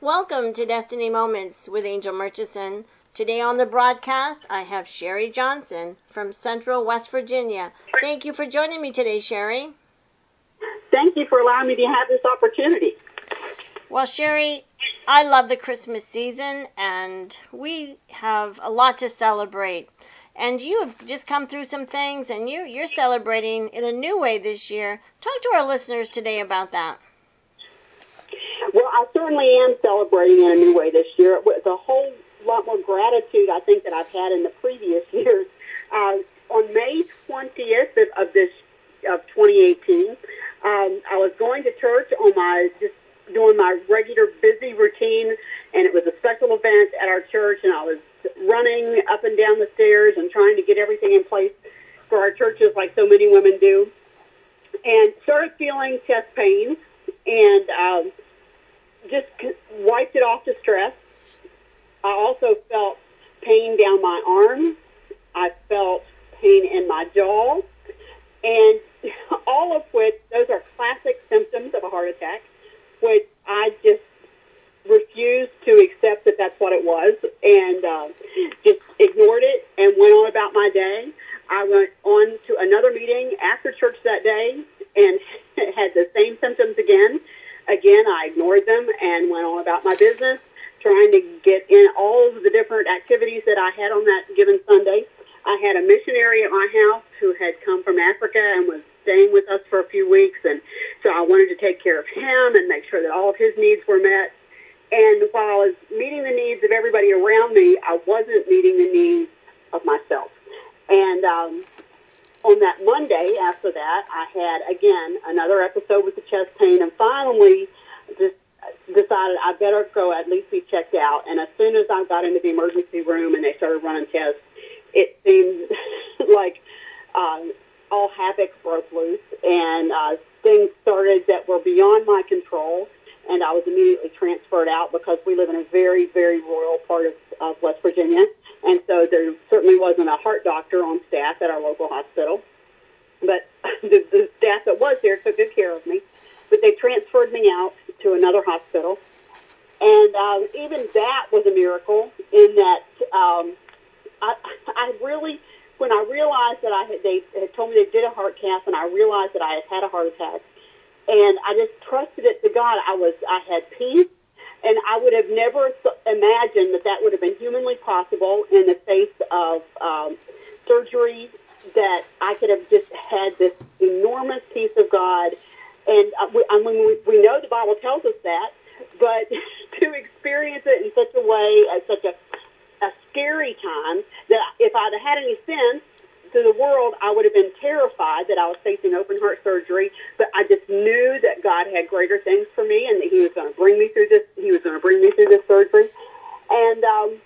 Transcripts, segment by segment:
Welcome to Destiny Moments with Angel Murchison. Today on the broadcast, I have Sherry Johnson from Central West Virginia. Thank you for joining me today, Sherry. Thank you for allowing me to have this opportunity. Well, Sherry, I love the Christmas season and we have a lot to celebrate. And you have just come through some things and you, you're celebrating in a new way this year. Talk to our listeners today about that. Well, I certainly am celebrating in a new way this year. With a whole lot more gratitude, I think, that I've had in the previous years. Uh, on May 20th of, this of 2018, um, I was going to church on my just doing my regular busy routine, and it was a special event at our church, and I was running up and down the stairs and trying to get everything in place for our churches, like so many women do, and started feeling chest pains, and um, just wiped it off to stress. I also felt pain down my arm. I felt pain in my jaw. And all of which, those are classic symptoms of a heart attack, which I just refused to accept that that's what it was and uh, just ignored it and went on about my day. I went on to another meeting after church that day and had the same symptoms again again, I ignored them and went on about my business, trying to get in all of the different activities that I had on that given Sunday. I had a missionary at my house who had come from Africa and was staying with us for a few weeks, and so I wanted to take care of him and make sure that all of his needs were met. And while I was meeting the needs of everybody around me, I wasn't meeting the needs of myself. And um, on that Monday after that, I had again another episode with the chest pain, and finally just decided I better go at least be checked out. And as soon as I got into the emergency room and they started running tests, it seemed like uh, all havoc broke loose, and uh, things started that were beyond my control. And I was immediately transferred out because we live in a very, very rural part of, of West Virginia. And so there certainly wasn't a heart doctor on staff at our local hospital. But the, the staff that was there took good care of me. But they transferred me out to another hospital. And um, even that was a miracle in that um, I, I really, when I realized that I had, they had told me they did a heart cath, and I realized that I had had a heart attack, and I just trusted it to God. I was, I had peace and I would have never imagined that that would have been humanly possible in the face of um, surgery, that I could have just had this enormous peace of God. And uh, we, I mean, we, we know the Bible tells us that, but to experience it in such a way, at such a, a scary time, that if I'd have had any sense, to the world, I would have been terrified that I was facing open heart surgery. But I just knew that God had greater things for me, and that He was going to bring me through this. He was going to bring me through this surgery. And um,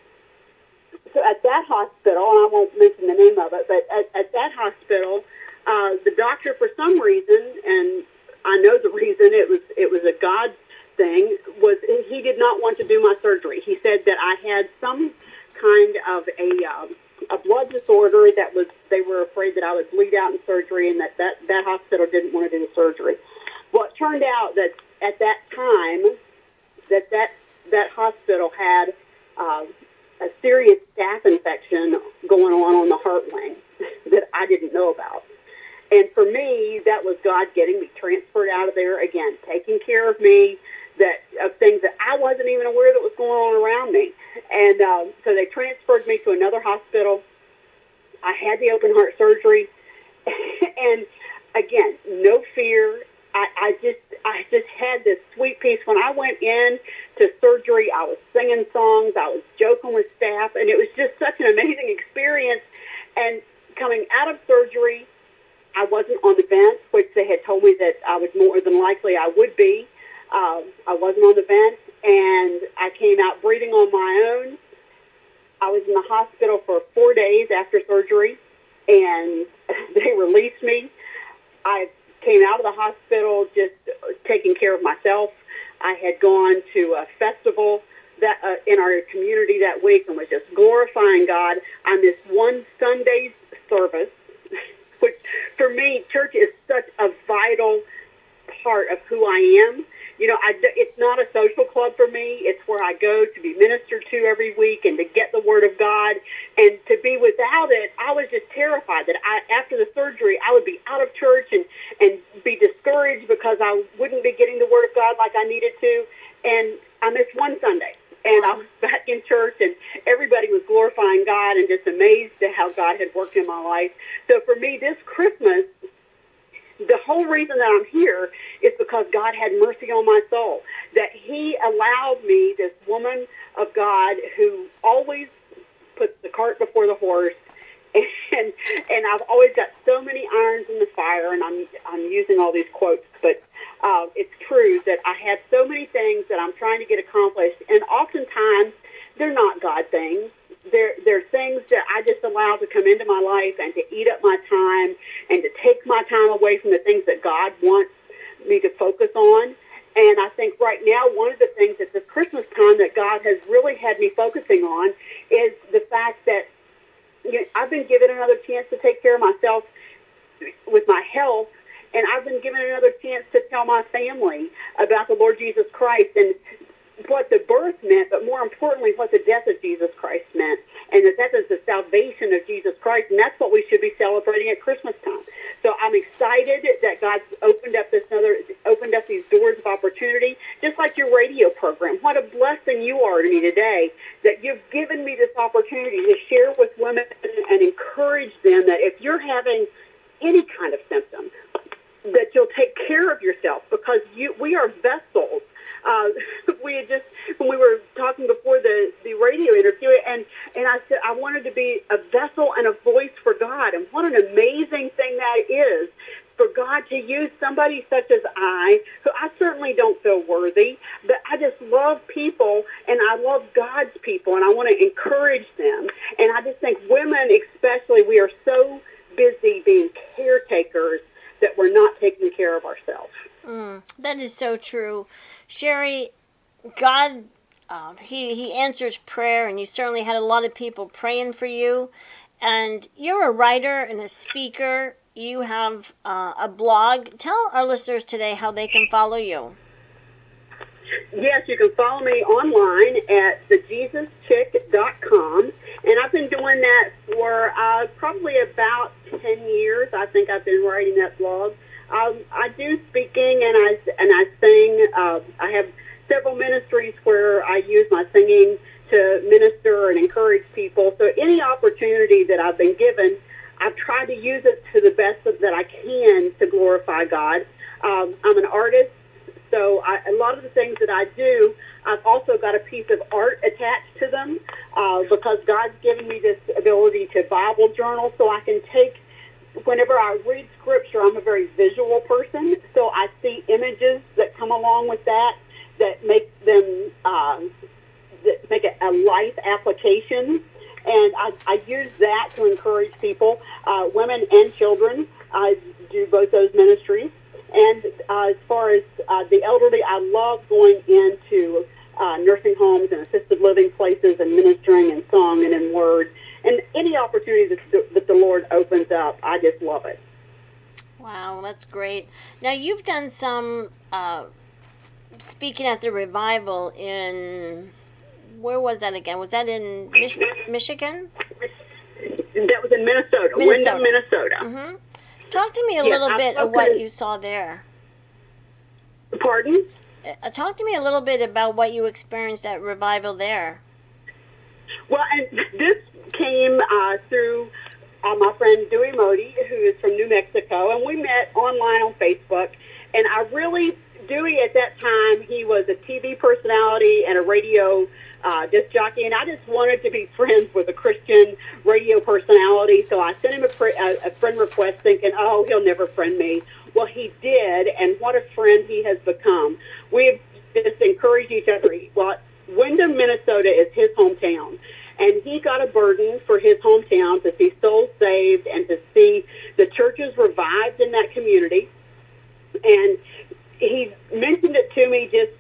so at that hospital, and I won't mention the name of it, but at, at that hospital, uh, the doctor, for some reason, and I know the reason it was it was a God thing, was he did not want to do my surgery. He said that I had some kind of a um, a blood disorder that was they were afraid that I would bleed out in surgery and that that, that hospital didn't want to do the surgery. Well, it turned out that at that time that that, that hospital had uh, a serious staph infection going on on the heart wing that I didn't know about. And for me, that was God getting me transferred out of there again, taking care of me, that of things that I wasn't even aware that was going on around me. And um, so they transferred me to another hospital. I had the open heart surgery, and again, no fear. I, I just I just had this sweet peace when I went in to surgery. I was singing songs, I was joking with staff, and it was just such an amazing experience. And coming out of surgery, I wasn't on the vent, which they had told me that I would more than likely I would be. Um, I wasn't on the vent, and I came out breathing on my own. I was in the hospital for four days after surgery, and they released me. I came out of the hospital just taking care of myself. I had gone to a festival that uh, in our community that week and was just glorifying God. I missed one Sunday's service, which for me, church is such a vital part of who I am you know, I, it's not a social club for me. It's where I go to be ministered to every week and to get the Word of God. And to be without it, I was just terrified that I, after the surgery, I would be out of church and, and be discouraged because I wouldn't be getting the Word of God like I needed to. And I missed one Sunday and I was back in church, and everybody was glorifying God and just amazed at how God had worked in my life. So for me, this Christmas, the whole reason that I'm here is because God had mercy on my soul. That He allowed me, this woman of God who always puts the cart before the horse, and and I've always got so many irons in the fire, and I'm I'm using all these quotes, but uh, it's true that I have so many things that I'm trying to get accomplished, and oftentimes they're not God things. They're, they're things that I just allow to come into my life and to eat up my time and to take my time away from the things that God wants me to focus on. And I think right now, one of the things at this Christmas time that God has really had me focusing on is the fact that you know, I've been given another chance to take care of myself with my health and I've been given another chance to tell my family about the Lord Jesus Christ and what the birth meant, but more importantly, what the death of Jesus Christ meant, and that that is the salvation of Jesus Christ, and that's what we should be celebrating at Christmas time. So I'm excited that God's opened up this other, opened up these doors of opportunity, just like your radio program. What a blessing you are to me today that you've given me this opportunity to share with women and encourage them that if you're having any kind of symptom, that you'll take care of yourself because you we are vessels. Uh, we had just when we were talking before the the radio interview, and and I said I wanted to be a vessel and a voice for God, and what an amazing thing that is for God to use somebody such as I, who I certainly don't feel worthy, but I just love people and I love God's people, and I want to encourage them. And I just think women, especially, we are so busy being caretakers that we're not taking care of ourselves. Mm, that is so true. Sherry, God, uh, he, he answers prayer, and you certainly had a lot of people praying for you. And you're a writer and a speaker. You have uh, a blog. Tell our listeners today how they can follow you. Yes, you can follow me online at thejesuschick.com. And I've been doing that for uh, probably about 10 years. I think I've been writing that blog. Um, I do speaking and I, and I sing. Uh, I have several ministries where I use my singing to minister and encourage people. So any opportunity that I've been given, I've tried to use it to the best that I can to glorify God. Um, I'm an artist. So I, a lot of the things that I do, I've also got a piece of art attached to them uh, because God's given me this ability to Bible journal so I can take, whenever I read scripture, I'm a very visual person. So I see images that come along with that that make them, uh, that make it a life application. And I, I use that to encourage people, uh, women and children. I do both those ministries. And uh, as far as uh, the elderly, I love going into uh, nursing homes and assisted living places and ministering in song and in word. And any opportunity that, that the Lord opens up, I just love it. Wow, that's great. Now, you've done some uh, speaking at the revival in, where was that again? Was that in Mich- Michigan? That was in Minnesota, Minnesota. Windom, Minnesota. Mm-hmm. Talk to me a Yes, little I've bit of what you saw there. Pardon? Uh, talk to me a little bit about what you experienced at revival there. Well, and this came uh, through uh, my friend Dewey Modi, who is from New Mexico, and we met online on Facebook. And I really, Dewey at that time, he was a TV personality and a radio uh, disc jockey, and I just wanted to be friends with a Christian radio personality. So I sent him a, fr- a, a friend request, thinking, "Oh, he'll never friend me." Well, he did, and what a friend he has become. We've just encouraged each other. Well, Windom, Minnesota is his hometown. And he got a burden for his hometown to see souls saved and to see the churches revived in that community. And he mentioned it to me just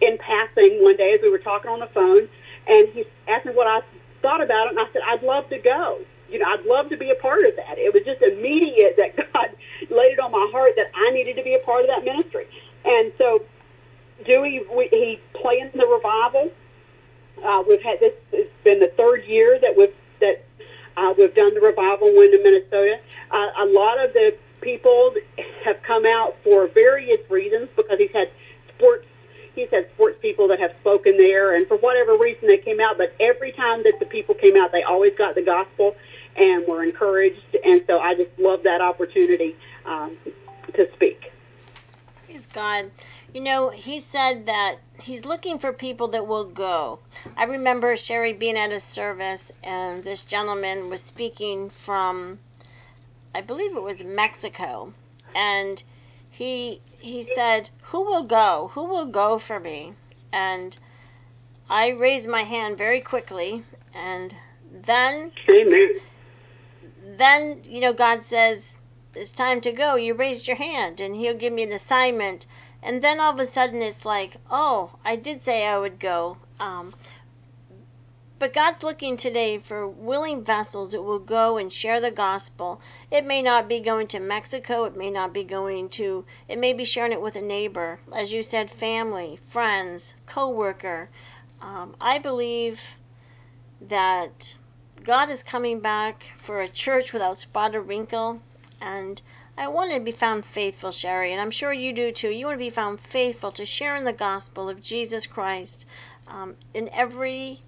in passing one day as we were talking on the phone. And he asked me what I thought about it. And I said, I'd love to go. You know, I'd love to be a part of that. It was just immediate that God laid it on my heart that I needed to be a part of that ministry. And so Dewey, we, he playing the revival. Uh, we've had this. It's been the third year that we've that uh, we've done the revival in in Minnesota. Uh, a lot of the people have come out for various reasons because he's had sports. He's had sports people that have spoken there, and for whatever reason they came out. But every time that the people came out, they always got the gospel and were encouraged. And so I just love that opportunity um, to speak. Praise God. You know, he said that he's looking for people that will go. I remember Sherry being at a service, and this gentleman was speaking from, I believe it was Mexico, and he he said, "Who will go? Who will go for me?" And I raised my hand very quickly, and then Amen. then you know God says it's time to go. You raised your hand, and He'll give me an assignment. And then all of a sudden, it's like, oh, I did say I would go. Um, but God's looking today for willing vessels that will go and share the gospel. It may not be going to Mexico. It may not be going to. It may be sharing it with a neighbor, as you said, family, friends, co-worker. Um, I believe that God is coming back for a church without spot or wrinkle, and I want to be found faithful, Sherry, and I'm sure you do too. You want to be found faithful to sharing the gospel of Jesus Christ um, in every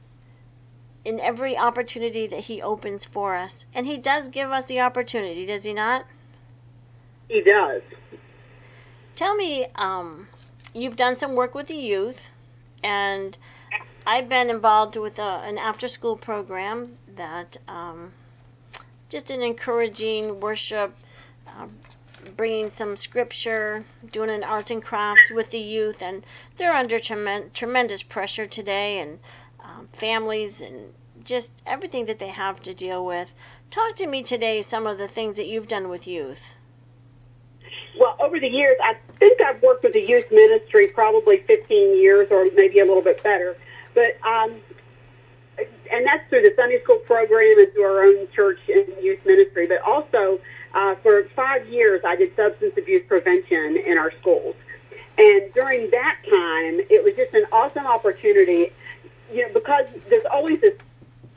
in every opportunity that He opens for us, and He does give us the opportunity, does He not? He does. Tell me, um, you've done some work with the youth, and I've been involved with a, an after-school program that um, just an encouraging worship. Uh, bringing some scripture, doing an arts and crafts with the youth, and they're under tremen- tremendous pressure today, and families and just everything that they have to deal with. Talk to me today some of the things that you've done with youth. Well, over the years, I think I've worked with the youth ministry probably 15 years or maybe a little bit better. But, um, and that's through the Sunday school program and through our own church and youth ministry. But also, uh, for five years, I did substance abuse prevention in our schools. And during that time, it was just an awesome opportunity, you know, because there's always this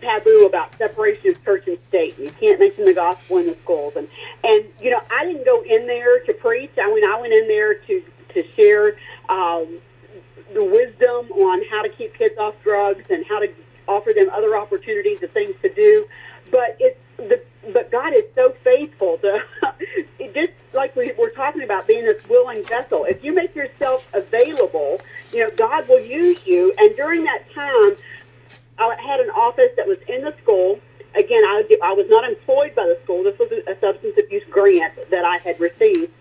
taboo about separation of church and state. And you can't mention the gospel in the schools. And, and you know, I didn't go in there to preach. I mean, I went in there to, to share um, the wisdom on how to keep kids off drugs and how to offer them other opportunities of things to do. But it's the but God is so faithful to just like we were talking about being this willing vessel. If you make yourself available, you know God will use you. And during that time, I had an office that was in the school. Again, I, I was not employed by the school. This was a, substance abuse grant that I had received.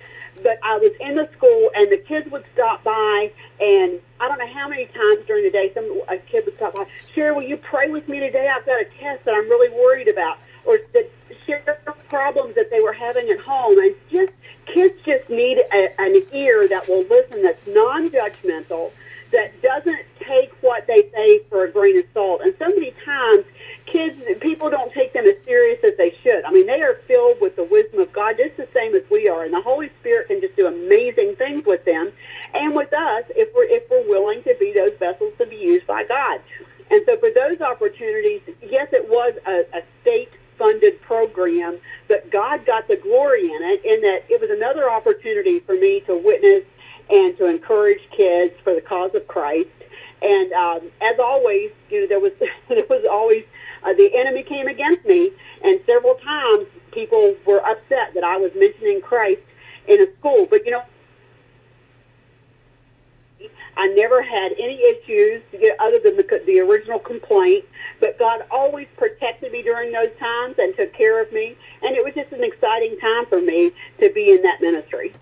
But I was in the school, and the kids would stop by, and I don't know how many times during the day, some a kid would stop by. Sherry, will you pray with me today? I've got a test that I'm really worried about, or the share problems that they were having at home. And just kids just need a, an ear that will listen, that's non-judgmental, that doesn't take what they say for a grain of salt. And so many times, kids, people don't take them as serious as they should. I mean, they are filled with the wisdom of God, just the same as we are, and the Holy Spirit can just do amazing things with them and with us if we're if we're willing to be those vessels to be used by God. And so, for those opportunities, yes, it was a, a state funded program, but God got the glory in it, in that it was another opportunity for me to witness and to encourage kids for the cause of Christ. And um, as always, you know, there was there was always uh, the enemy came against me, and several times people were upset that I was mentioning Christ in a school. But you know, I never had any issues other than the, the original complaint. But God always protected me during those times and took care of me, and it was just an exciting time for me to be in that ministry.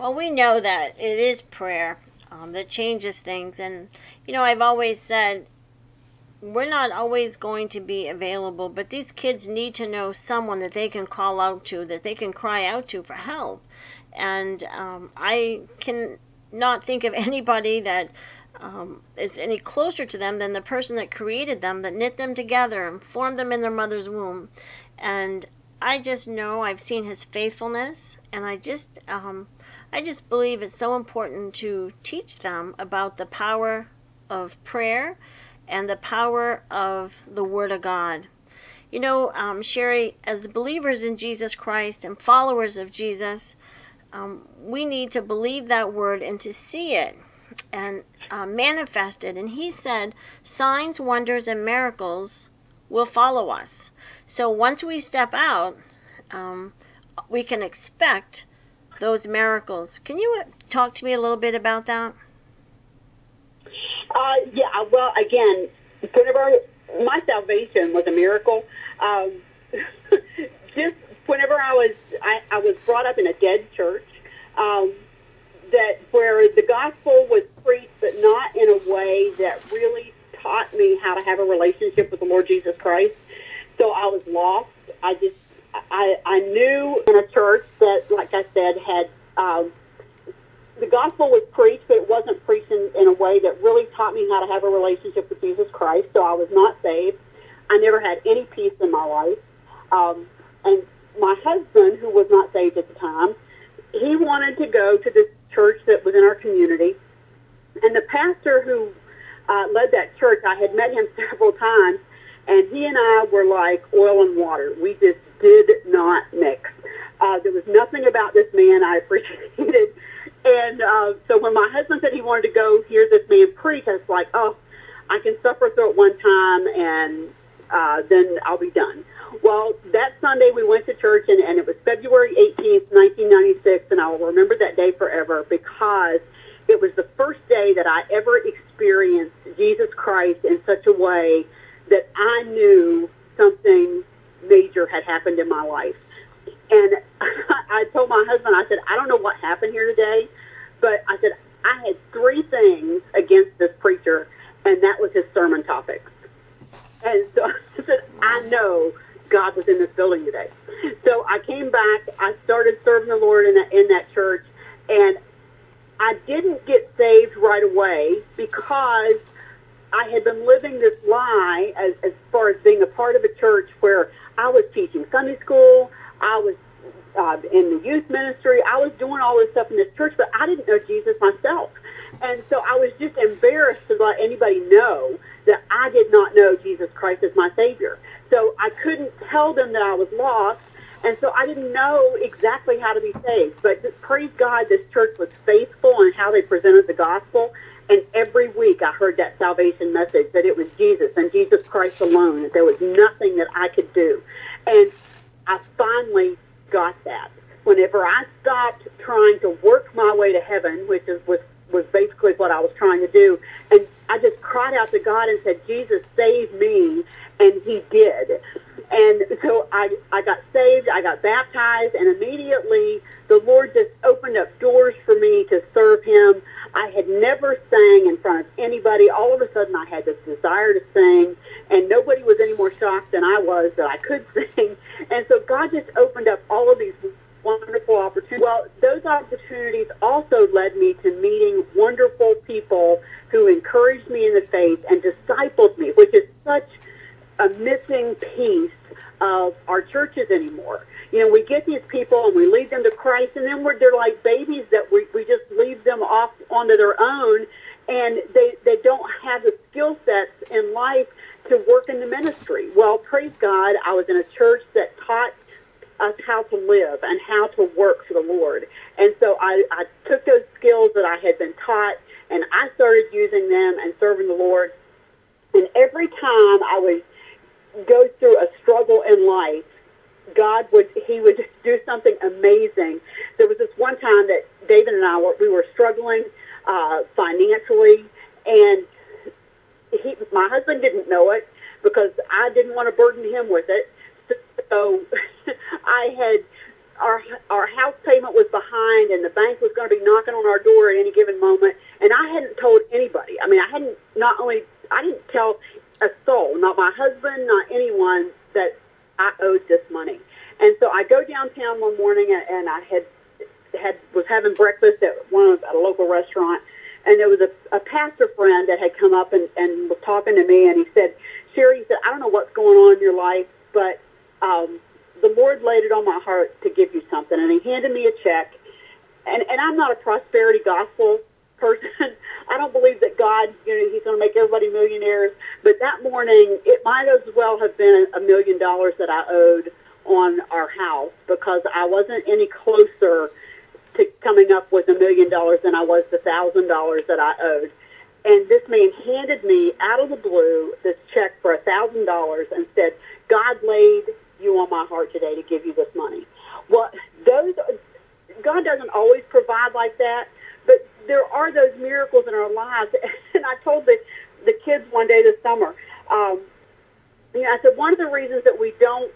Well, we know that it is prayer um, that changes things, and you know, I've always said we're not always going to be available, but these kids need to know someone that they can call out to, that they can cry out to for help. And um, I can not think of anybody that um, is any closer to them than the person that created them, that knit them together and formed them in their mother's womb. And I just know I've seen his faithfulness, and I just um, I just believe it's so important to teach them about the power of prayer and the power of the Word of God. You know, um, Sherry, as believers in Jesus Christ and followers of Jesus, um, we need to believe that word and to see it and uh, manifest it. And he said, signs, wonders, and miracles will follow us. So once we step out, um, we can expect those miracles. Can you talk to me a little bit about that? Uh, yeah, well, again, whenever my salvation was a miracle, um, just whenever I was I, I was brought up in a dead church, um, that where the gospel was preached, but not in a way that really taught me how to have a relationship with the Lord Jesus Christ. So I was lost. I just I I knew in a church that, like I said, had um, the gospel was preached, but it wasn't preached in, in a way that really taught me how to have a relationship with Jesus Christ. So I was not saved. I never had any peace in my life. Um, and my husband, who was not saved at the time, he wanted to go to this church that was in our community. And the pastor who uh, led that church, I had met him several times, and he and I were like oil and water. We just did not mix. Uh, there was nothing about this man I appreciated. And uh, so when my husband said he wanted to go hear this man preach, I was like, oh, I can suffer through it one time and uh, then I'll be done. Well, that Sunday we went to church and, and it was February 18th, 1996, and I will remember that day forever because it was the first day that I ever experienced Jesus Christ in such a way that I knew something major had happened in my life. And I told my husband, I said, I don't know what happened here today, but I said, I had three things against this preacher, and that was his sermon topics. And so I said, I know God was in this building today. So I came back, I started serving the Lord in that, in that church, and I didn't get saved right away because I had been living this lie as, as far as being a part of a church where I was teaching Sunday school, I was uh, in the youth ministry. I was doing all this stuff in this church, but I didn't know Jesus myself. And so I was just embarrassed to let anybody know that I did not know Jesus Christ as my Savior. So I couldn't tell them that I was lost. And so I didn't know exactly how to be saved. But praise God, this church was faithful in how they presented the gospel. And every week I heard that salvation message that it was Jesus and Jesus Christ alone, that there was nothing that I could do. And I finally got that. Whenever I stopped trying to work my way to heaven, which is was was basically what I was trying to do, and I just cried out to God and said, "Jesus, save me," and He did. And so I I got saved, I got baptized, and immediately the Lord just opened up doors for me to serve Him. I had never sang in front of anybody. All of a sudden, I had this desire to sing, and nobody was any more shocked than I was that I could sing. And so God just opened up all of these wonderful opportunities. Well, those opportunities also led me to meeting wonderful people who encouraged me in the faith and discipled me, which is such a missing piece of our churches anymore. You know, we get these people and we lead them to Christ, and then we're, they're like babies that we, we just leave them off onto their own, and they, they don't have the skill sets in life to work in the ministry. Well, praise God, I was in a church that taught us how to live and how to work for the Lord. And so I, I took those skills that I had been taught and I started using them and serving the Lord. And every time I would go through a struggle in life, God would he would do something amazing. There was this one time that David and I were we were struggling uh, financially, and he my husband didn't know it because I didn't want to burden him with it. So I had our our house payment was behind, and the bank was going to be knocking on our door at any given moment. And I hadn't told anybody. I mean, I hadn't not only I didn't tell a soul, not my husband, not anyone, that I owed this money. And so I go downtown one morning, and I had had was having breakfast at one of, at a local restaurant, and there was a, a pastor friend that had come up and, and was talking to me, and he said, "Sherry," he said, "I don't know what's going on in your life, but." Um, the Lord laid it on my heart to give you something, and He handed me a check, and and I'm not a prosperity gospel person. I don't believe that God, you know, He's going to make everybody millionaires. But that morning, it might as well have been a million dollars that I owed on our house because I wasn't any closer to coming up with a million dollars than I was the thousand dollars that I owed. And this man handed me out of the blue this check for a thousand dollars and said, "God laid you on my heart today to give you this money." Well, those God doesn't always provide like that, but there are those miracles in our lives. And I told the the kids one day this summer, um, you know, I said one of the reasons that we don't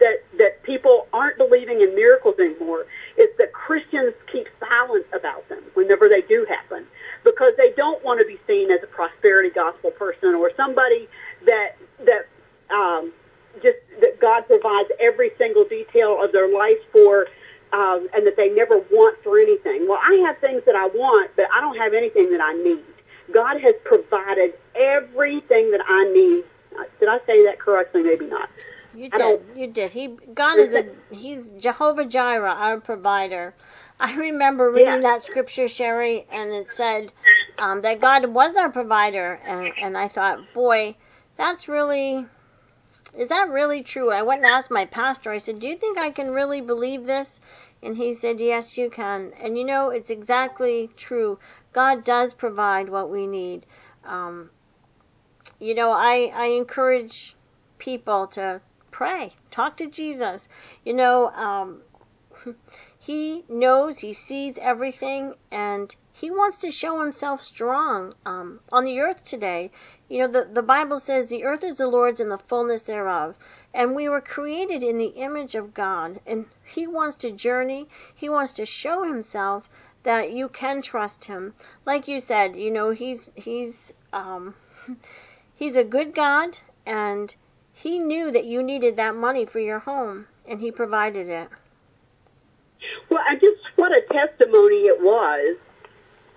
that that people aren't believing in miracles anymore is that Christians keep silent about them whenever they do happen because they don't want to be seen as a prosperity gospel person or somebody that that um, just that God provides every single detail of their life for. Um, and that they never want for anything. Well, I have things that I want, but I don't have anything that I need. God has provided everything that I need. Did I say that correctly? Maybe not. You did. You did. He God is a He's Jehovah Jireh, our provider. I remember reading Yeah. that scripture, Sherry, and it said um, that God was our provider, and and I thought, boy, that's really. Is that really true? I went and asked my pastor. I said, "Do you think I can really believe this?" And he said, "Yes, you can." And you know, it's exactly true. God does provide what we need. Um, you know, I I encourage people to pray, talk to Jesus. You know, um, he knows, he sees everything, and he wants to show himself strong um, on the earth today. You know, the, the Bible says the earth is the Lord's and the fullness thereof. And we were created in the image of God. And he wants to journey, he wants to show himself that you can trust him. Like you said, you know, he's he's um, he's a good God and he knew that you needed that money for your home and he provided it. Well, I just what a testimony it was.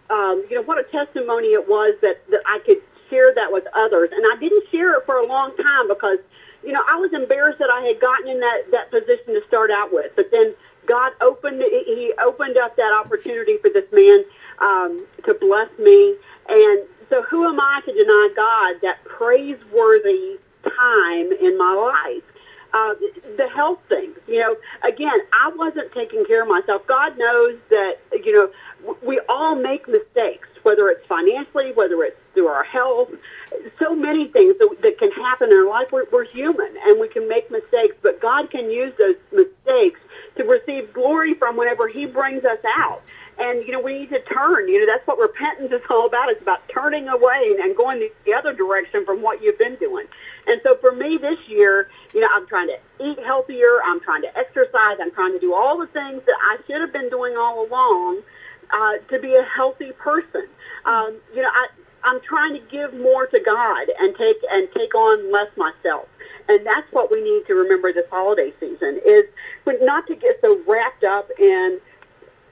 Um, you know what a testimony it was that that I could share that with others, and I didn't share it for a long time because you know I was embarrassed that I had gotten in that that position to start out with. But then God opened He opened up that opportunity for this man um, to bless me, and so who am I to deny God that praiseworthy time in my life? Uh, the health things. You know, again, I wasn't taking care of myself. God knows that, you know, we all make mistakes, whether it's financially, whether it's through our health, so many things that, that can happen in our life. We're, we're human and we can make mistakes, but God can use those mistakes to receive glory from whenever He brings us out. And, you know, we need to turn. You know, that's what repentance is all about. It's about turning away and going the other direction from what you've been doing. And so for me this year, you know, I'm trying to eat healthier. I'm trying to exercise. I'm trying to do all the things that I should have been doing all along uh, to be a healthy person. Um, you know, I, I'm trying to give more to God and take and take on less myself. And that's what we need to remember this holiday season is not to get so wrapped up in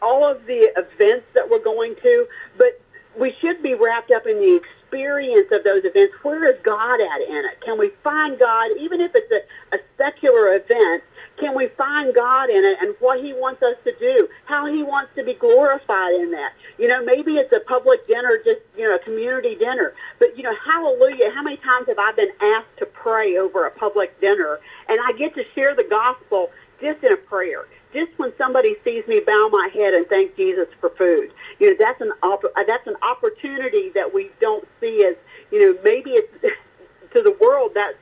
all of the events that we're going to, but we should be wrapped up in the experience of those events. Where is God at in it? Can we find God, even if it's a, a secular event, can we find God in it and what He wants us to do, how He wants to be glorified in that? You know, maybe it's a public dinner, just, you know, a community dinner. But, you know, hallelujah, how many times have I been asked to pray over a public dinner and I get to share the gospel just in a prayer? Just when somebody sees me bow my head and thank Jesus for food, you know that's an op- uh, that's an opportunity that we don't see as you know maybe it's to the world that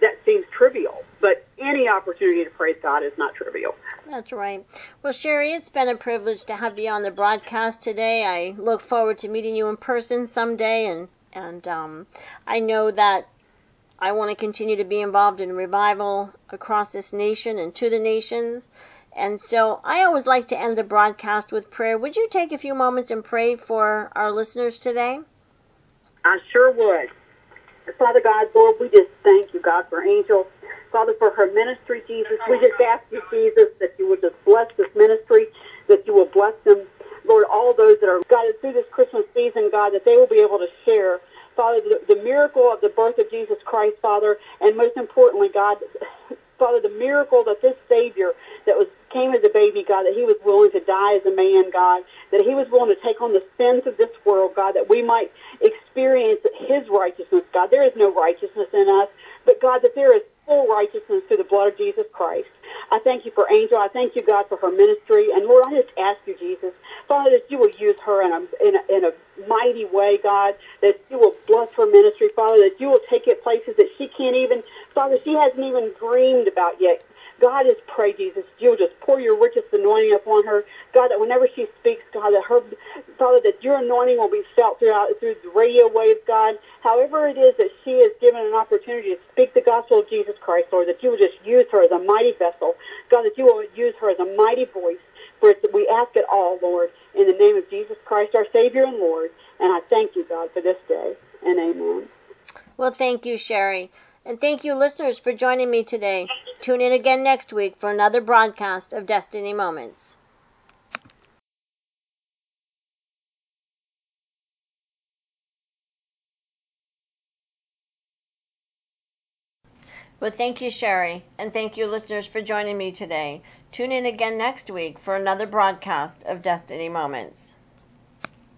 that seems trivial, but any opportunity to praise God is not trivial. That's right. Well, Sherry, it's been a privilege to have you on the broadcast today. I look forward to meeting you in person someday, and and um, I know that I want to continue to be involved in revival across this nation and to the nations. And so I always like to end the broadcast with prayer. Would you take a few moments and pray for our listeners today? I sure would. Father God, Lord, we just thank you, God, for Angel. Father, for her ministry, Jesus. We just ask you, Jesus, that you would just bless this ministry, that you will bless them. Lord, all those that are, guided through this Christmas season, God, that they will be able to share, Father, the, the miracle of the birth of Jesus Christ, Father, and most importantly, God, Father, the miracle that this Savior that was came as a baby, God, that he was willing to die as a man, God, that he was willing to take on the sins of this world, God, that we might experience his righteousness, God. There is no righteousness in us, but God, that there is full righteousness through the blood of Jesus Christ. I thank you for Angel. I thank you, God, for her ministry. And Lord, I just ask you, Jesus, Father, that you will use her in a, in a, in a mighty way, God, that you will bless her ministry, Father, that you will take it places that she can't even, Father, she hasn't even dreamed about yet. God, is pray, Jesus, you'll just pour your richest anointing upon her. God, that whenever she speaks, God, that her, Father, that your anointing will be felt throughout through the radio waves, God. However it is that she is given an opportunity to speak the gospel of Jesus Christ, Lord, that you will just use her as a mighty vessel. God, that you will use her as a mighty voice. For we ask it all, Lord, in the name of Jesus Christ, our Savior and Lord. And I thank you, God, for this day. And amen. Well, thank you, Sherry. And thank you, listeners, for joining me today. Tune in again next week for another broadcast of Destiny Moments. Well, thank you, Sherry, and thank you, listeners, for joining me today. Tune in again next week for another broadcast of Destiny Moments.